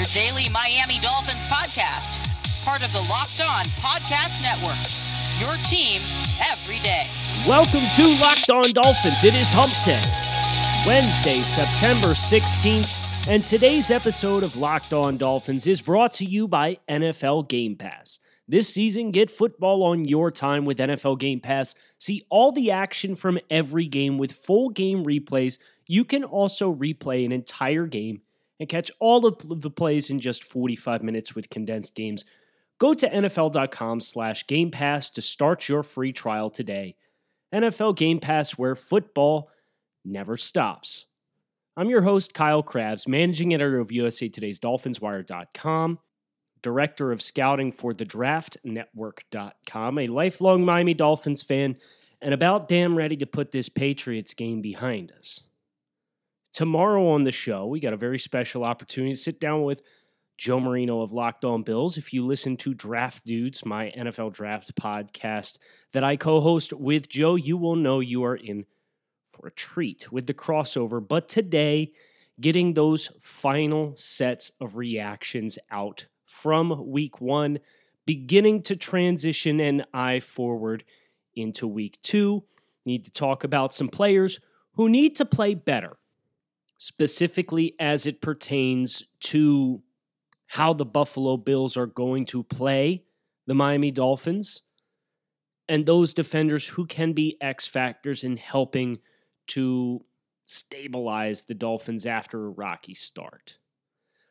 your daily Miami Dolphins podcast, part of the Locked On Podcast Network. Your team every day. Welcome to Locked On Dolphins. It is Hump Day, Wednesday, September 16th, and today's episode of Locked On Dolphins is brought to you by NFL Game Pass. This season, get football on your time with NFL Game Pass. See all the action from every game with full game replays you can also replay an entire game and catch all of the plays in just 45 minutes with condensed games. Go to NFL.com slash Game Pass to start your free trial today. NFL Game Pass, where football never stops. I'm your host, Kyle Crabbs, managing editor of USA Today's DolphinsWire.com, director of scouting for the DraftNetwork.com, a lifelong Miami Dolphins fan, and about damn ready to put this Patriots game behind us. Tomorrow on the show, we got a very special opportunity to sit down with Joe Marino of Locked On Bills. If you listen to Draft Dudes, my NFL draft podcast that I co host with Joe, you will know you are in for a treat with the crossover. But today, getting those final sets of reactions out from week one, beginning to transition an eye forward into week two. Need to talk about some players who need to play better specifically as it pertains to how the Buffalo Bills are going to play the Miami Dolphins and those defenders who can be X factors in helping to stabilize the Dolphins after a rocky start.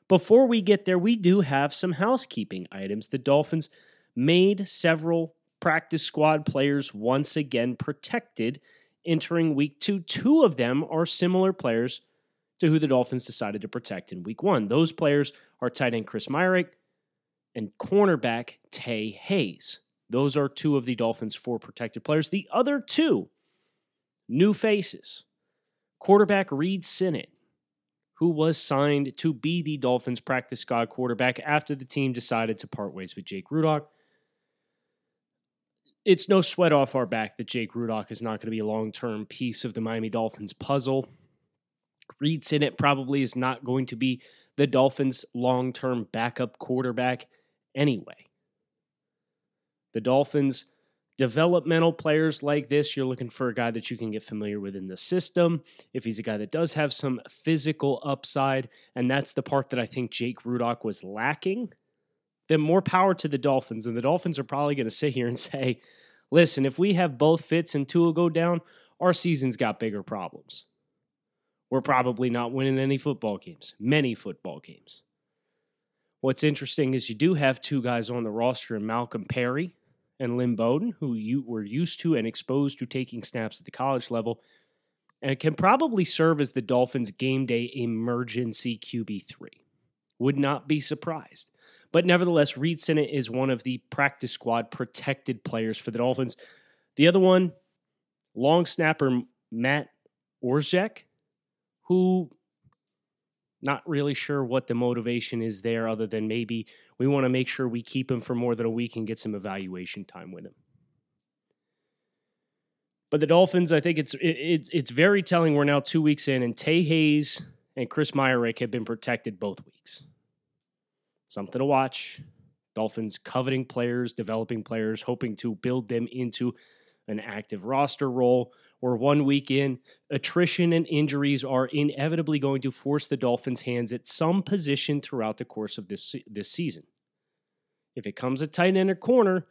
Before we get there, we do have some housekeeping items. The Dolphins made several practice squad players once again protected entering week two. Two of them are similar players to who the Dolphins decided to protect in week one. Those players are tight end Chris Myarick and cornerback Tae Hayes. Those are two of the Dolphins' four protected players. The other two new faces quarterback Reid Sinnett, who was signed to be the Dolphins' practice squad quarterback after the team decided to part ways with Jake Rudock. It's no sweat off our back that Jake Rudock is not going to be a long term piece of the Miami Dolphins puzzle. Reid it probably is not going to be the Dolphins' long term backup quarterback anyway. The Dolphins' developmental players like this, you're looking for a guy that you can get familiar with in the system. If he's a guy that does have some physical upside, and that's the part that I think Jake Rudock was lacking, then more power to the Dolphins. And the Dolphins are probably going to sit here and say, listen, if we have both Fitz and Tua go down, our season's got bigger problems we're probably not winning any football games, many football games. What's interesting is you do have two guys on the roster in Malcolm Perry and Lynn Bowden, who you were used to and exposed to taking snaps at the college level, and can probably serve as the Dolphins' game day emergency QB3. Would not be surprised. But nevertheless, Reid Sinnett is one of the practice squad protected players for the Dolphins. The other one, long snapper Matt Orzech, who not really sure what the motivation is there other than maybe we want to make sure we keep him for more than a week and get some evaluation time with him. But the Dolphins, I think it's it's it's very telling. We're now two weeks in, and Tae Hayes and Chris Myarick have been protected both weeks. Something to watch. Dolphins coveting players, developing players, hoping to build them into an active roster role. Or one week in, attrition and injuries are inevitably going to force the Dolphins' hands at some position throughout the course of this, this season. If it comes a tight end or corner,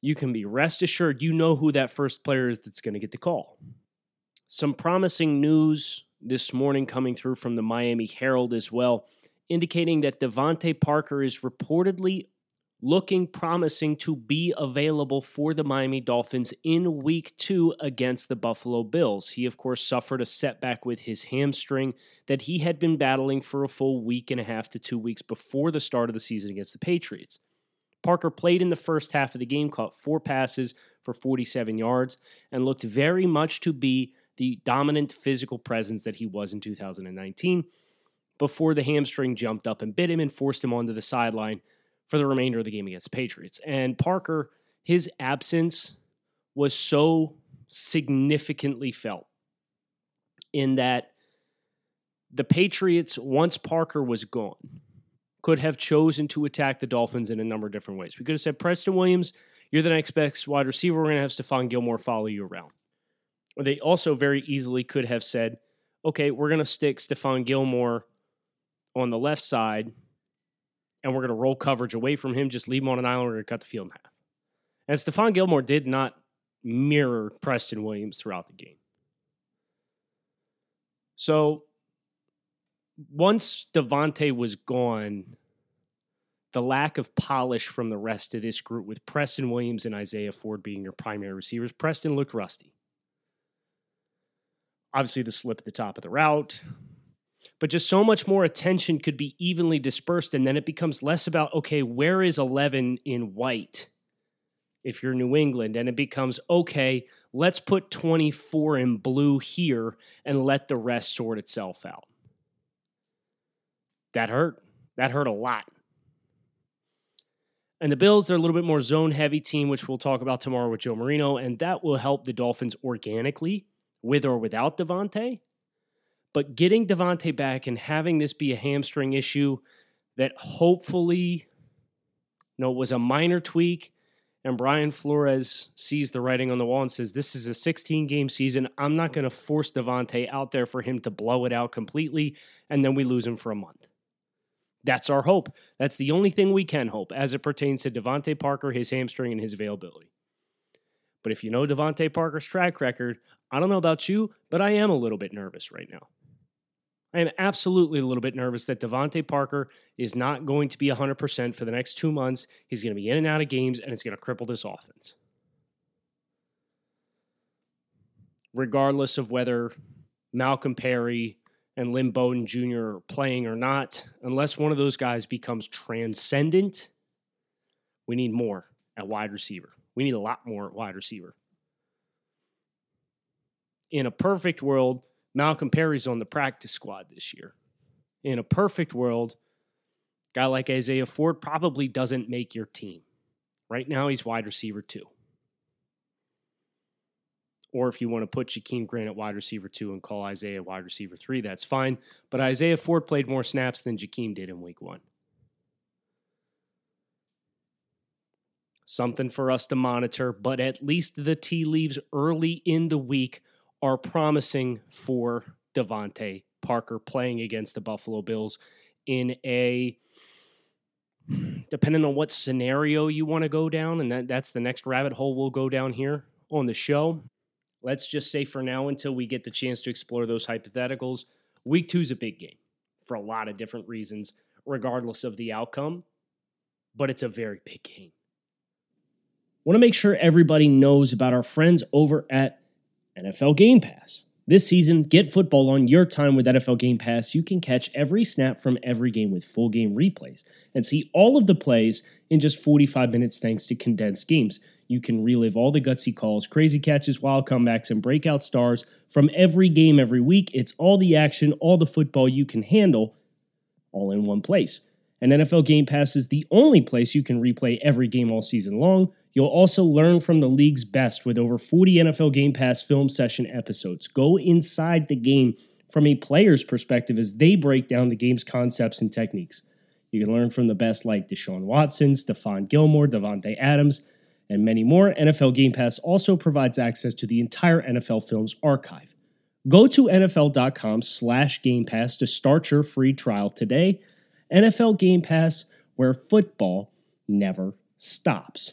you can be rest assured you know who that first player is that's going to get the call. Some promising news this morning coming through from the Miami Herald as well, indicating that DeVante Parker is reportedly looking promising to be available for the Miami Dolphins in week two against the Buffalo Bills. He, of course, suffered a setback with his hamstring that he had been battling for a full week and a half to two weeks before the start of the season against the Patriots. Parker played in the first half of the game, caught four passes for 47 yards, and looked very much to be the dominant physical presence that he was in 2019 before the hamstring jumped up and bit him and forced him onto the sideline for the remainder of the game against the Patriots. And Parker, his absence was so significantly felt in that the Patriots, once Parker was gone, could have chosen to attack the Dolphins in a number of different ways. We could have said, Preston Williams, you're the next best wide receiver. We're going to have Stephon Gilmore follow you around. Or they also very easily could have said, okay, we're going to stick Stephon Gilmore on the left side and we're going to roll coverage away from him, just leave him on an island, we're going to cut the field in half. And Stephon Gilmore did not mirror Preston Williams throughout the game. So once DeVante was gone, the lack of polish from the rest of this group, with Preston Williams and Isaiah Ford being your primary receivers, Preston looked rusty. Obviously, the slip at the top of the route, but just so much more attention could be evenly dispersed. And then it becomes less about, okay, where is 11 in white if you're New England? And it becomes, okay, let's put 24 in blue here and let the rest sort itself out. That hurt. That hurt a lot. And the Bills, they're a little bit more zone heavy team, which we'll talk about tomorrow with Joe Marino, and that will help the Dolphins organically, with or without DeVante. But getting DeVante back and having this be a hamstring issue that hopefully no, was a minor tweak, and Brian Flores sees the writing on the wall and says, This is a 16 game season. I'm not going to force DeVante out there for him to blow it out completely, and then we lose him for a month. That's our hope. That's the only thing we can hope as it pertains to DeVante Parker, his hamstring, and his availability. But if you know DeVante Parker's track record, I don't know about you, but I am a little bit nervous right now. I am absolutely a little bit nervous that DeVante Parker is not going to be 100% for the next two months. He's going to be in and out of games, and it's going to cripple this offense. Regardless of whether Malcolm Perry and Lynn Bowden Jr. are playing or not, unless one of those guys becomes transcendent, we need more at wide receiver. We need a lot more at wide receiver. In a perfect world, Malcolm Perry's on the practice squad this year. In a perfect world, guy like Isaiah Ford probably doesn't make your team. Right now, he's wide receiver two. Or if you want to put Jakeem Grant at wide receiver two and call Isaiah wide receiver three, that's fine. But Isaiah Ford played more snaps than Jakeem did in week one. Something for us to monitor, but at least the tea leaves early in the week are promising for DeVante Parker playing against the Buffalo Bills in a depending on what scenario you want to go down, and that, that's the next rabbit hole we'll go down here on the show. Let's just say for now, until we get the chance to explore those hypotheticals, week two is a big game for a lot of different reasons, regardless of the outcome, but it's a very big game. Want to make sure everybody knows about our friends over at NFL Game Pass. This season, get football on your time with NFL Game Pass. You can catch every snap from every game with full game replays and see all of the plays in just 45 minutes thanks to condensed games. You can relive all the gutsy calls, crazy catches, wild comebacks, and breakout stars from every game every week. It's all the action, all the football you can handle, all in one place. And NFL Game Pass is the only place you can replay every game all season long. You'll also learn from the league's best with over 40 NFL Game Pass film session episodes. Go inside the game from a player's perspective as they break down the game's concepts and techniques. You can learn from the best like Deshaun Watson, Stephon Gilmore, Davante Adams, and many more. NFL Game Pass also provides access to the entire NFL Films archive. Go to NFL.com slash Game Pass to start your free trial today. NFL Game Pass, where football never stops.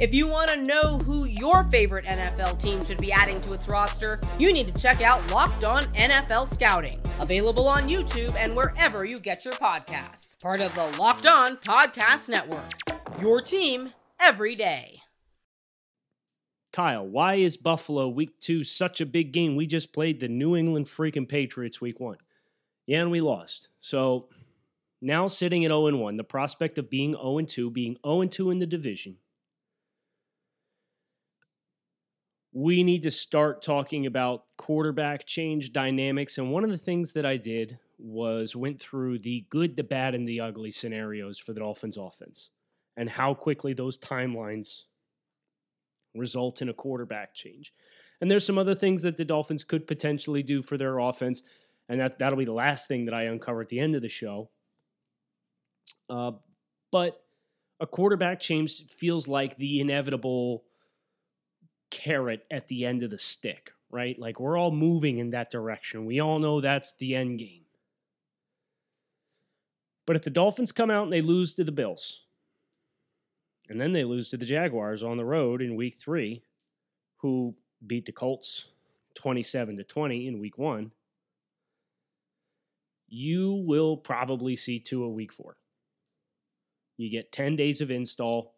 If you want to know who your favorite NFL team should be adding to its roster, you need to check out Locked On NFL Scouting, available on YouTube and wherever you get your podcasts. Part of the Locked On Podcast Network. Your team every day. Kyle, why is Buffalo week two such a big game? We just played the New England freaking Patriots week one. Yeah, and we lost. So now sitting at 0 1, the prospect of being 0 2, being 0 2 in the division, we need to start talking about quarterback change dynamics. And one of the things that I did was went through the good, the bad, and the ugly scenarios for the Dolphins offense and how quickly those timelines result in a quarterback change. And there's some other things that the Dolphins could potentially do for their offense, and that that'll be the last thing that I uncover at the end of the show. Uh, but a quarterback change feels like the inevitable carrot at the end of the stick, right? Like we're all moving in that direction. We all know that's the end game. But if the Dolphins come out and they lose to the Bills, and then they lose to the Jaguars on the road in week three, who beat the Colts 27 to 20 in week one. You will probably see Tua a week four. You get 10 days of install.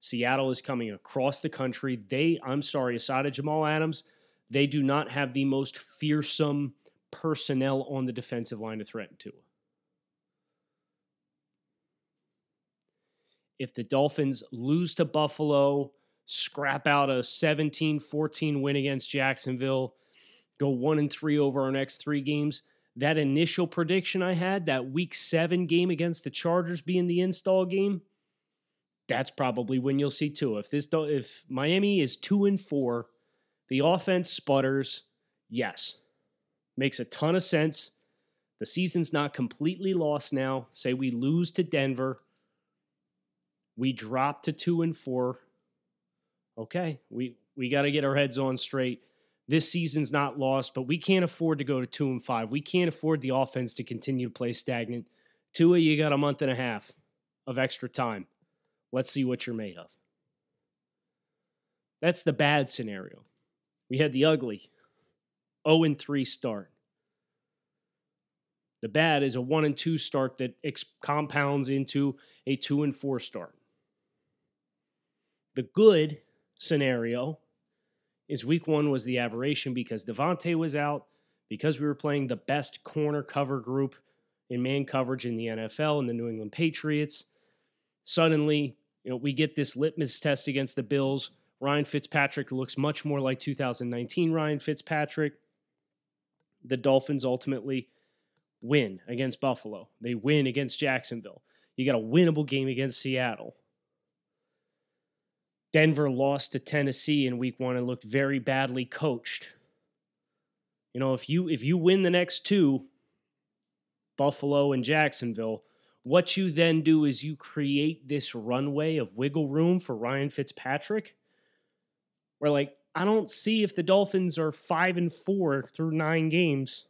Seattle is coming across the country. They, I'm sorry, aside of Jamal Adams, they do not have the most fearsome personnel on the defensive line to threaten Tua. if the Dolphins lose to Buffalo, scrap out a 17 14 win against Jacksonville, go one and three over our next three games, that initial prediction I had, that week seven game against the Chargers being the install game, that's probably when you'll see Tua. If this if Miami is two and four, the offense sputters, yes. Makes a ton of sense. The season's not completely lost now. Say we lose to Denver we drop to two and four. Okay, we we got to get our heads on straight. This season's not lost, but we can't afford to go to two and five. We can't afford the offense to continue to play stagnant. Tua, you got a month and a half of extra time. Let's see what you're made of. That's the bad scenario. We had the ugly 0 and 3 start. The bad is a 1 and 2 start that ex- compounds into a 2 and 4 start. The good scenario is week one was the aberration because DeVante was out, because we were playing the best corner cover group in man coverage in the NFL and the New England Patriots. Suddenly, you know, we get this litmus test against the Bills. Ryan Fitzpatrick looks much more like 2019 Ryan Fitzpatrick. The Dolphins ultimately win against Buffalo. They win against Jacksonville. You got a winnable game against Seattle. Denver lost to Tennessee in week one and looked very badly coached. You know, if you if you win the next two, Buffalo and Jacksonville, what you then do is you create this runway of wiggle room for Ryan Fitzpatrick. Where like I don't see if the Dolphins are five and four through nine games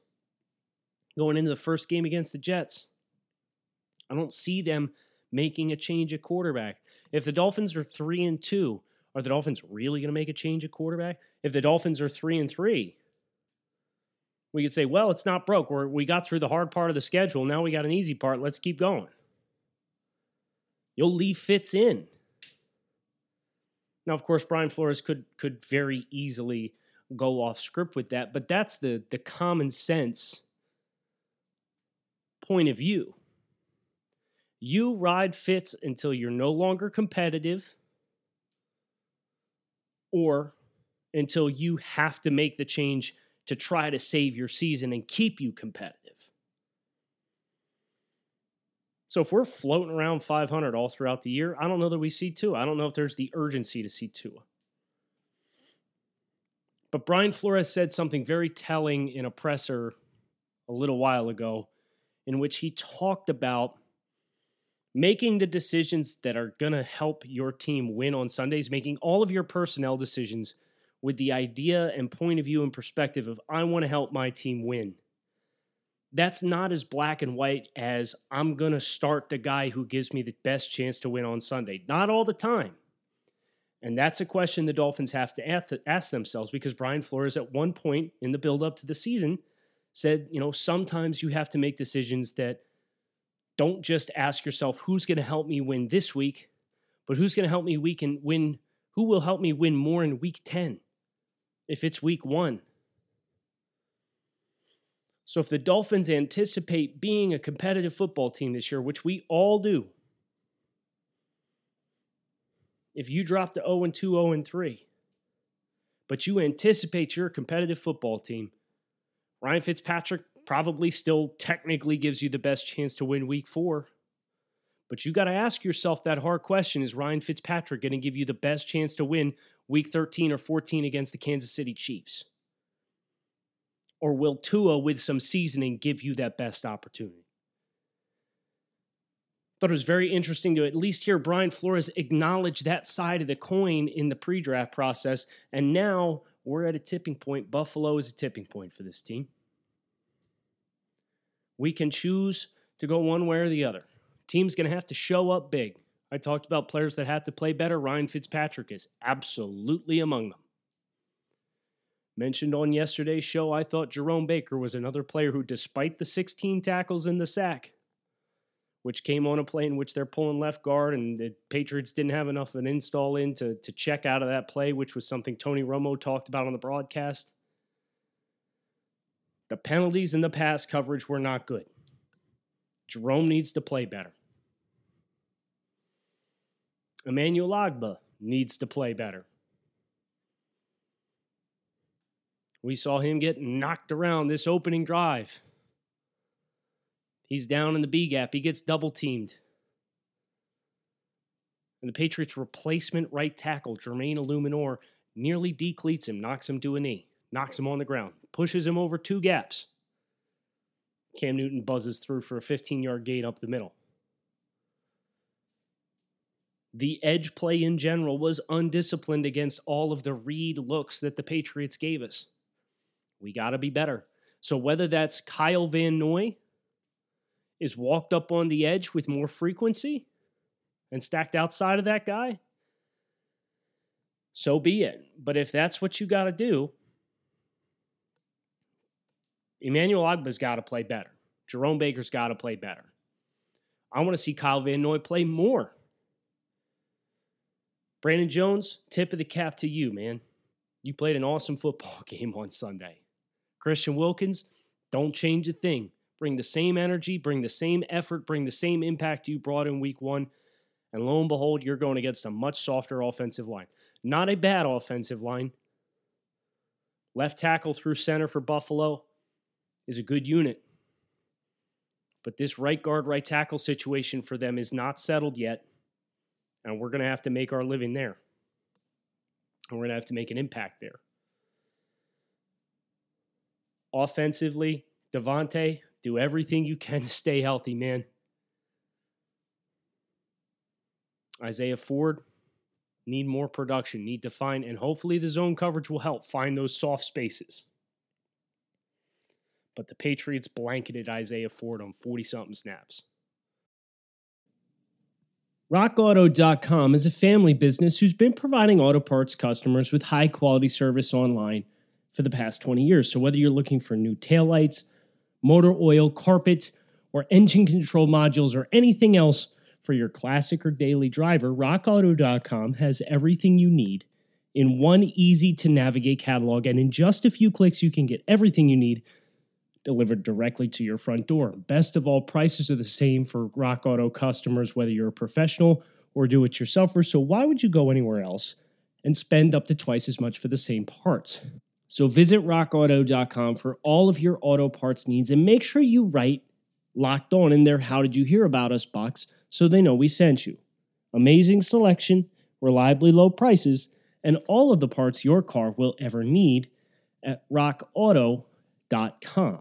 going into the first game against the Jets. I don't see them making a change at quarterback. If the Dolphins are three and two, are the Dolphins really going to make a change at quarterback? If the Dolphins are three and three, we could say, well, it's not broke. We're, we got through the hard part of the schedule. Now we got an easy part. Let's keep going. You'll leave Fitz in. Now, of course, Brian Flores could could very easily go off script with that, but that's the the common sense point of view. You ride Fitz until you're no longer competitive or until you have to make the change to try to save your season and keep you competitive. So if we're floating around 500 all throughout the year, I don't know that we see Tua. I don't know if there's the urgency to see Tua. But Brian Flores said something very telling in a presser a little while ago in which he talked about making the decisions that are going to help your team win on Sundays, making all of your personnel decisions with the idea and point of view and perspective of, I want to help my team win. That's not as black and white as I'm going to start the guy who gives me the best chance to win on Sunday. Not all the time. And that's a question the Dolphins have to ask themselves because Brian Flores, at one point in the build-up to the season, said, you know, sometimes you have to make decisions that don't just ask yourself who's going to help me win this week, but who's going to help me week and win who will help me win more in week 10 if it's week 1. So if the Dolphins anticipate being a competitive football team this year, which we all do, if you drop to 0 and 2, 0 and 3, but you anticipate you're a competitive football team, Ryan Fitzpatrick probably still technically gives you the best chance to win week four. But you got to ask yourself that hard question is Ryan Fitzpatrick going to give you the best chance to win week 13 or 14 against the Kansas City Chiefs? Or will Tua, with some seasoning, give you that best opportunity? Thought it was very interesting to at least hear Brian Flores acknowledge that side of the coin in the pre draft process. And now we're at a tipping point. Buffalo is a tipping point for this team. We can choose to go one way or the other. Team's going to have to show up big. I talked about players that have to play better. Ryan Fitzpatrick is absolutely among them. Mentioned on yesterday's show, I thought Jerome Baker was another player who, despite the 16 tackles in the sack, which came on a play in which they're pulling left guard, and the Patriots didn't have enough of an install in to, to check out of that play, which was something Tony Romo talked about on the broadcast. The penalties in the pass coverage were not good. Jerome needs to play better. Emmanuel Ogbah needs to play better. We saw him get knocked around this opening drive. He's down in the B gap. He gets double teamed. And the Patriots' replacement right tackle, Jermaine Eluemunor, nearly decleats him, knocks him to a knee, knocks him on the ground pushes him over two gaps. Cam Newton buzzes through for a 15 yard gain up the middle. The edge play in general was undisciplined against all of the read looks that the Patriots gave us. We got to be better. So, whether that's Kyle Van Noy is walked up on the edge with more frequency and stacked outside of that guy, so be it. But if that's what you got to do, Emmanuel Ogbah's got to play better. Jerome Baker's got to play better. I want to see Kyle Van Noy play more. Brandon Jones, tip of the cap to you, man. You played an awesome football game on Sunday. Christian Wilkins, don't change a thing. Bring the same energy, bring the same effort, bring the same impact you brought in week one. And lo and behold, you're going against a much softer offensive line. Not a bad offensive line. Left tackle through center for Buffalo is a good unit. But this right guard, right tackle situation for them is not settled yet. And we're going to have to make our living there. And we're going to have to make an impact there. Offensively, DeVante, do everything you can to stay healthy, man. Isaiah Ford, need more production, need to find, and hopefully the zone coverage will help find those soft spaces but the Patriots blanketed Isaiah Ford on 40 something snaps. RockAuto.com is a family business who's been providing auto parts customers with high quality service online for the past 20 years. So, whether you're looking for new taillights, motor oil, carpet, or engine control modules, or anything else for your classic or daily driver, RockAuto.com has everything you need in one easy to navigate catalog. And in just a few clicks, you can get everything you need delivered directly to your front door. Best of all, prices are the same for Rock Auto customers, whether you're a professional or do it yourselfer. So, why would you go anywhere else and spend up to twice as much for the same parts? So, visit rockauto.com for all of your auto parts needs and make sure you write locked on in their How Did You Hear About Us box so they know we sent you. Amazing selection, reliably low prices, and all of the parts your car will ever need at rockauto.com.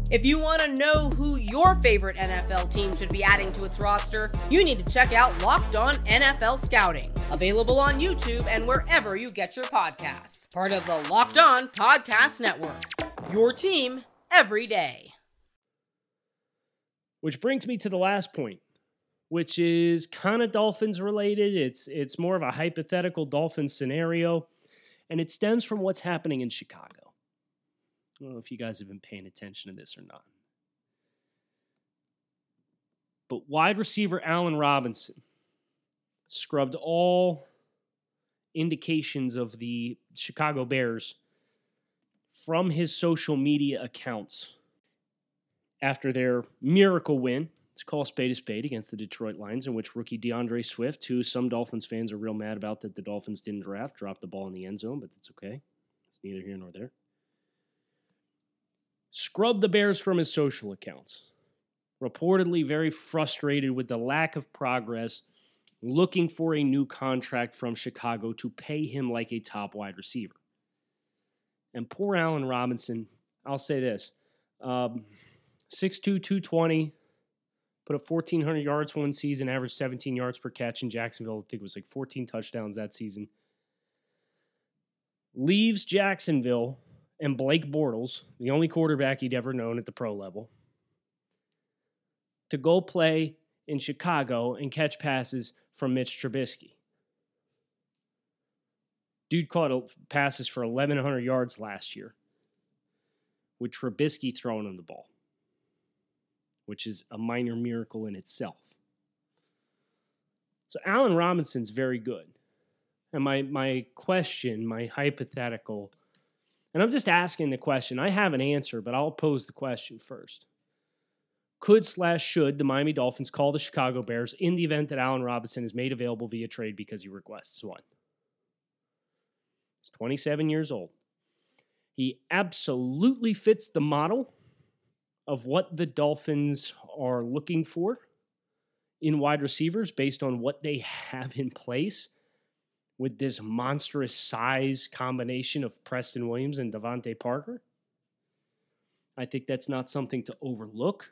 If you want to know who your favorite NFL team should be adding to its roster, you need to check out Locked On NFL Scouting, available on YouTube and wherever you get your podcasts. Part of the Locked On Podcast Network. Your team every day. Which brings me to the last point, which is kind of Dolphins related. It's it's more of a hypothetical Dolphins scenario, and it stems from what's happening in Chicago. I don't know if you guys have been paying attention to this or not. But wide receiver Allen Robinson scrubbed all indications of the Chicago Bears from his social media accounts after their miracle win. It's called spade a spade against the Detroit Lions, in which rookie DeAndre Swift, who some Dolphins fans are real mad about that the Dolphins didn't draft, dropped the ball in the end zone, but that's okay. It's neither here nor there scrubbed the Bears from his social accounts. Reportedly very frustrated with the lack of progress, looking for a new contract from Chicago to pay him like a top wide receiver. And poor Allen Robinson, I'll say this um, 6'2, 220, put up 1,400 yards one season, averaged 17 yards per catch in Jacksonville. I think it was like 14 touchdowns that season. Leaves Jacksonville and Blake Bortles, the only quarterback he'd ever known at the pro level, to go play in Chicago and catch passes from Mitch Trubisky. Dude caught passes for 1,100 yards last year with Trubisky throwing him the ball, which is a minor miracle in itself. So Allen Robinson's very good. And my, my question, my hypothetical and I'm just asking the question. I have an answer, but I'll pose the question first. Could slash should the Miami Dolphins call the Chicago Bears in the event that Allen Robinson is made available via trade because he requests one? He's 27 years old. He absolutely fits the model of what the Dolphins are looking for in wide receivers based on what they have in place with this monstrous size combination of Preston Williams and DeVante Parker. I think that's not something to overlook.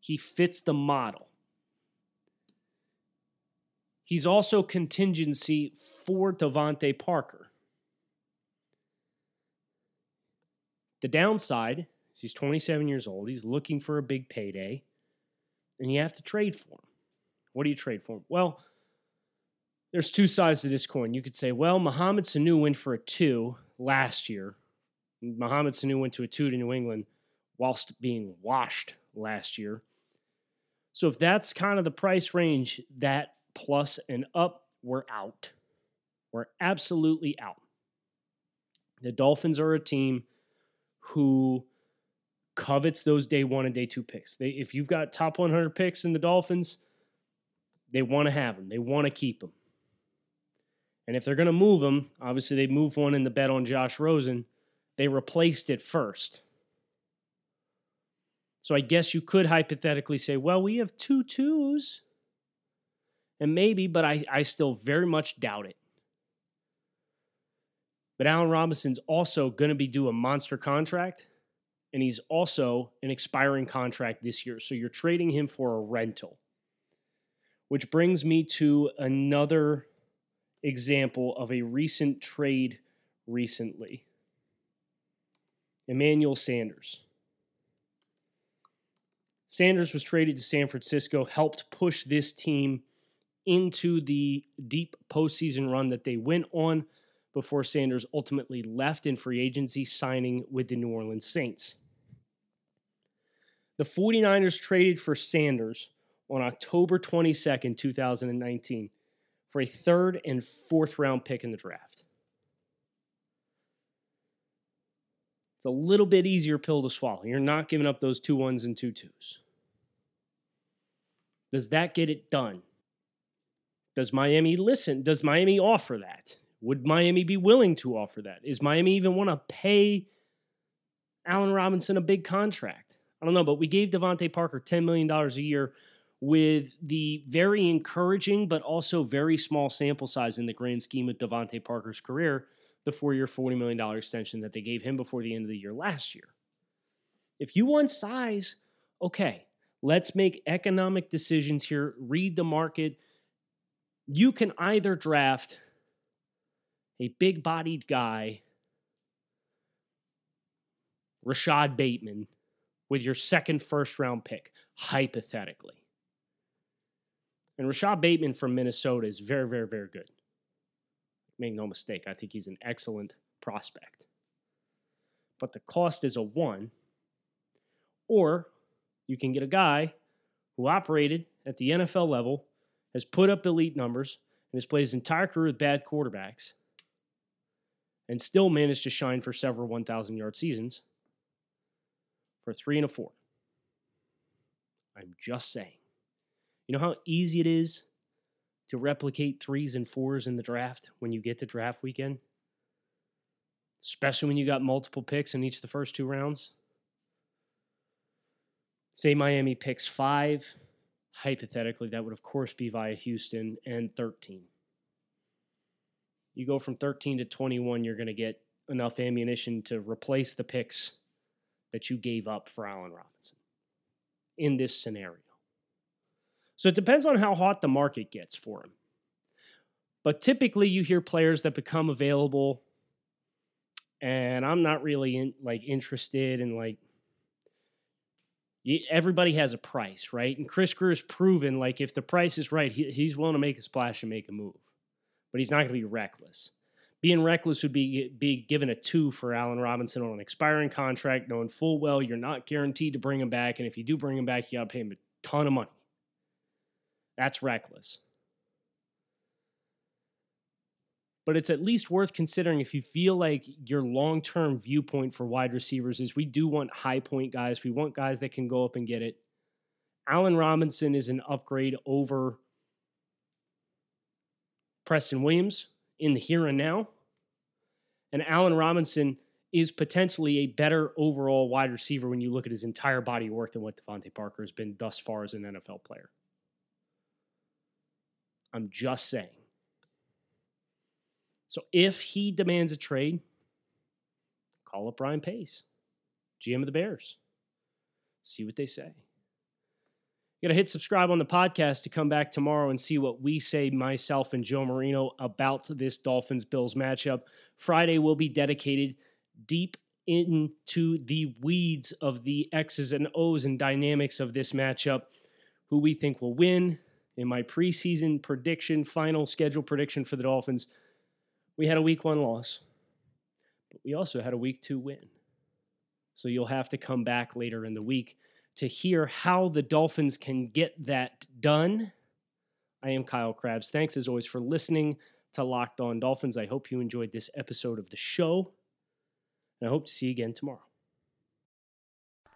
He fits the model. He's also contingency for DeVante Parker. The downside is he's 27 years old. He's looking for a big payday, and you have to trade for him. What do you trade for him? Well, there's two sides to this coin. You could say, well, Mohamed Sanu went for a two last year. Mohamed Sanu went to a two to New England whilst being washed last year. So if that's kind of the price range, that plus and up, we're out. We're absolutely out. The Dolphins are a team who covets those day one and day two picks. They, if you've got top 100 picks in the Dolphins, they want to have them. They want to keep them. And if they're going to move him, obviously they moved one in the bet on Josh Rosen. They replaced it first. So I guess you could hypothetically say, well, we have two twos. And maybe, but I, I still very much doubt it. But Allen Robinson's also going to be due a monster contract, and he's also an expiring contract this year. So you're trading him for a rental. Which brings me to another example of a recent trade recently Emmanuel Sanders. Sanders was traded to San Francisco, helped push this team into the deep postseason run that they went on before Sanders ultimately left in free agency, signing with the New Orleans Saints. The 49ers traded for Sanders on October 22nd, 2019, for a third and fourth round pick in the draft. It's a little bit easier pill to swallow. You're not giving up those two ones and two twos. Does that get it done? Does Miami listen? Does Miami offer that? Would Miami be willing to offer that? Is Miami even want to pay Allen Robinson a big contract? I don't know, but we gave DeVante Parker $10 million a year with the very encouraging but also very small sample size in the grand scheme of DeVante Parker's career, the four year, $40 million extension that they gave him before the end of the year last year. If you want size, okay, let's make economic decisions here, read the market. You can either draft a big bodied guy, Rashod Bateman, with your second first round pick, hypothetically. And Rashod Bateman from Minnesota is very, very, very good. Make no mistake, I think he's an excellent prospect. But the cost is a one. Or you can get a guy who operated at the NFL level, has put up elite numbers, and has played his entire career with bad quarterbacks, and still managed to shine for several 1,000 yard seasons for three and a four. I'm just saying. You know how easy it is to replicate threes and fours in the draft when you get to draft weekend? Especially when you got multiple picks in each of the first two rounds. Say Miami picks five, hypothetically, that would of course be via Houston and 13. You go from 13 to 21, you're going to get enough ammunition to replace the picks that you gave up for Allen Robinson in this scenario. So it depends on how hot the market gets for him. But typically you hear players that become available and I'm not really in, like interested in like everybody has a price, right? And Chris Grier has proven like if the price is right, he, he's willing to make a splash and make a move. But he's not going to be reckless. Being reckless would be be given a two for Allen Robinson on an expiring contract, knowing full well you're not guaranteed to bring him back, and if you do bring him back, you got to pay him a ton of money. That's reckless. But it's at least worth considering if you feel like your long term viewpoint for wide receivers is we do want high point guys. We want guys that can go up and get it. Allen Robinson is an upgrade over Preston Williams in the here and now. And Allen Robinson is potentially a better overall wide receiver when you look at his entire body of work than what DeVante Parker has been thus far as an NFL player. I'm just saying. So if he demands a trade, call up Ryan Pace, GM of the Bears. See what they say. You got to hit subscribe on the podcast to come back tomorrow and see what we say, myself and Joe Marino, about this Dolphins Bills matchup. Friday will be dedicated deep into the weeds of the X's and O's and dynamics of this matchup, who we think will win. In my preseason prediction, final schedule prediction for the Dolphins, we had a week one loss, but we also had a week two win. So you'll have to come back later in the week to hear how the Dolphins can get that done. I am Kyle Crabbs. Thanks as always for listening to Locked On Dolphins. I hope you enjoyed this episode of the show, and I hope to see you again tomorrow.